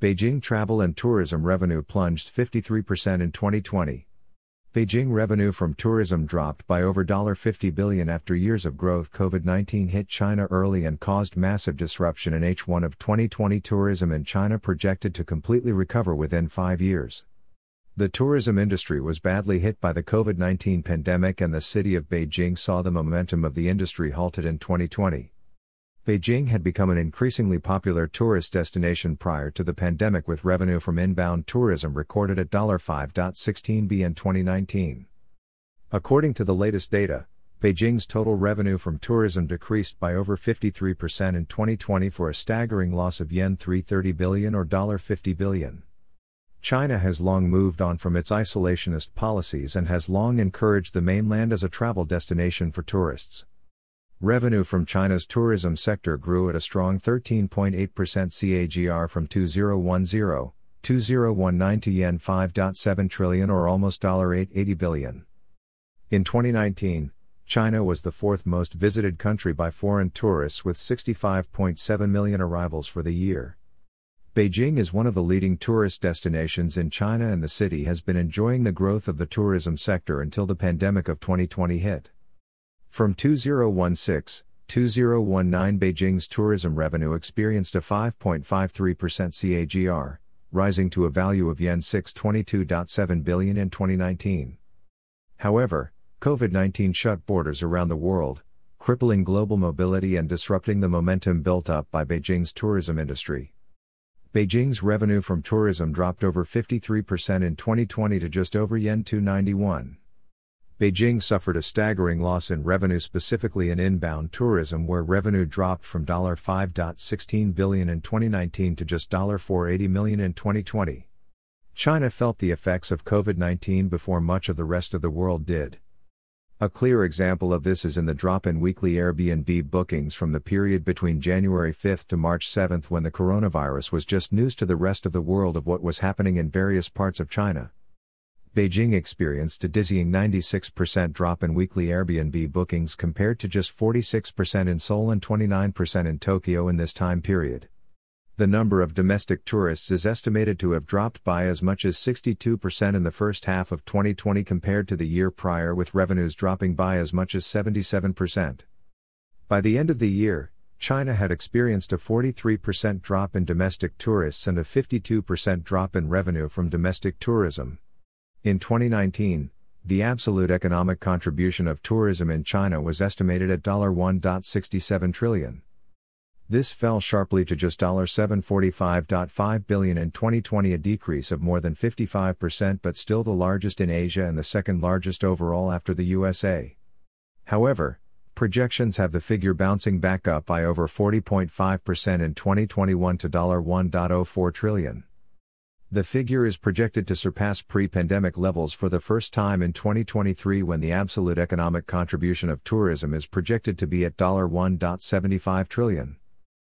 Beijing travel and tourism revenue plunged 53% in 2020. Beijing revenue from tourism dropped by over 50 billion after years of growth. COVID 19 hit China early and caused massive disruption in H1 of 2020. Tourism in China projected to completely recover within five years. The tourism industry was badly hit by the COVID 19 pandemic, and the city of Beijing saw the momentum of the industry halted in 2020. Beijing had become an increasingly popular tourist destination prior to the pandemic with revenue from inbound tourism recorded at $5.16 b in 2019. According to the latest data, Beijing's total revenue from tourism decreased by over 53% in 2020 for a staggering loss of yen 330 billion or 50 billion. China has long moved on from its isolationist policies and has long encouraged the mainland as a travel destination for tourists. Revenue from China's tourism sector grew at a strong 13.8% CAGR from 2010 2019 to yen 5.7 trillion or almost $880 billion. In 2019, China was the fourth most visited country by foreign tourists with 65.7 million arrivals for the year. Beijing is one of the leading tourist destinations in China and the city has been enjoying the growth of the tourism sector until the pandemic of 2020 hit. From 2016, 2019 Beijing's tourism revenue experienced a 5.53% CAGR, rising to a value of yen 622.7 billion in 2019. However, COVID-19 shut borders around the world, crippling global mobility and disrupting the momentum built up by Beijing's tourism industry. Beijing's revenue from tourism dropped over 53% in 2020 to just over yen 291. Beijing suffered a staggering loss in revenue specifically in inbound tourism where revenue dropped from 5.16 billion in 2019 to just $480 million in 2020. China felt the effects of COVID-19 before much of the rest of the world did. A clear example of this is in the drop in weekly Airbnb bookings from the period between January 5 to March 7 when the coronavirus was just news to the rest of the world of what was happening in various parts of China. Beijing experienced a dizzying 96% drop in weekly Airbnb bookings compared to just 46% in Seoul and 29% in Tokyo in this time period. The number of domestic tourists is estimated to have dropped by as much as 62% in the first half of 2020 compared to the year prior, with revenues dropping by as much as 77%. By the end of the year, China had experienced a 43% drop in domestic tourists and a 52% drop in revenue from domestic tourism. In 2019, the absolute economic contribution of tourism in China was estimated at 1.67 trillion. This fell sharply to just $745.5 billion in 2020, a decrease of more than 55% but still the largest in Asia and the second largest overall after the USA. However, projections have the figure bouncing back up by over 40.5% in 2021 to $1.04 trillion. The figure is projected to surpass pre pandemic levels for the first time in 2023 when the absolute economic contribution of tourism is projected to be at $1.75 trillion.